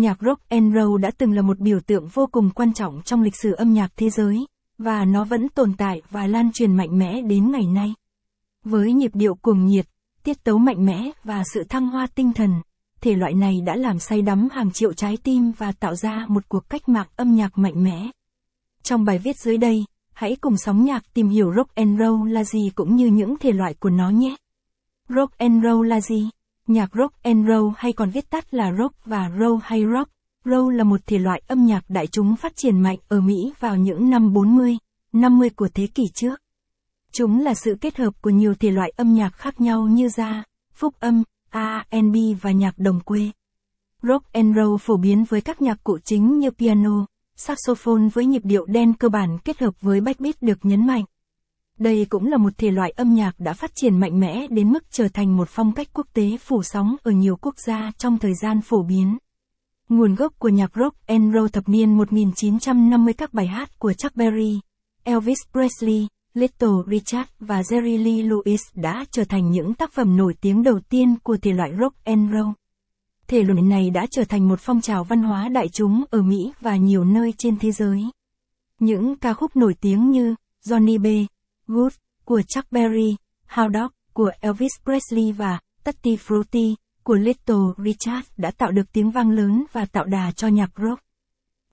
Nhạc rock and roll đã từng là một biểu tượng vô cùng quan trọng trong lịch sử âm nhạc thế giới, và nó vẫn tồn tại và lan truyền mạnh mẽ đến ngày nay. Với nhịp điệu cuồng nhiệt, tiết tấu mạnh mẽ và sự thăng hoa tinh thần, thể loại này đã làm say đắm hàng triệu trái tim và tạo ra một cuộc cách mạng âm nhạc mạnh mẽ. Trong bài viết dưới đây, hãy cùng sóng nhạc tìm hiểu rock and roll là gì cũng như những thể loại của nó nhé. Rock and roll là gì? Nhạc rock and roll hay còn viết tắt là rock và roll hay rock. Roll là một thể loại âm nhạc đại chúng phát triển mạnh ở Mỹ vào những năm 40, 50 của thế kỷ trước. Chúng là sự kết hợp của nhiều thể loại âm nhạc khác nhau như ra, phúc âm, R&B và nhạc đồng quê. Rock and roll phổ biến với các nhạc cụ chính như piano, saxophone với nhịp điệu đen cơ bản kết hợp với backbeat được nhấn mạnh. Đây cũng là một thể loại âm nhạc đã phát triển mạnh mẽ đến mức trở thành một phong cách quốc tế phủ sóng ở nhiều quốc gia trong thời gian phổ biến. Nguồn gốc của nhạc rock and roll thập niên 1950 các bài hát của Chuck Berry, Elvis Presley, Little Richard và Jerry Lee Lewis đã trở thành những tác phẩm nổi tiếng đầu tiên của thể loại rock and roll. Thể loại này đã trở thành một phong trào văn hóa đại chúng ở Mỹ và nhiều nơi trên thế giới. Những ca khúc nổi tiếng như Johnny B. Good của Chuck Berry, How Dog của Elvis Presley và Tutti Frutti của Little Richard đã tạo được tiếng vang lớn và tạo đà cho nhạc rock.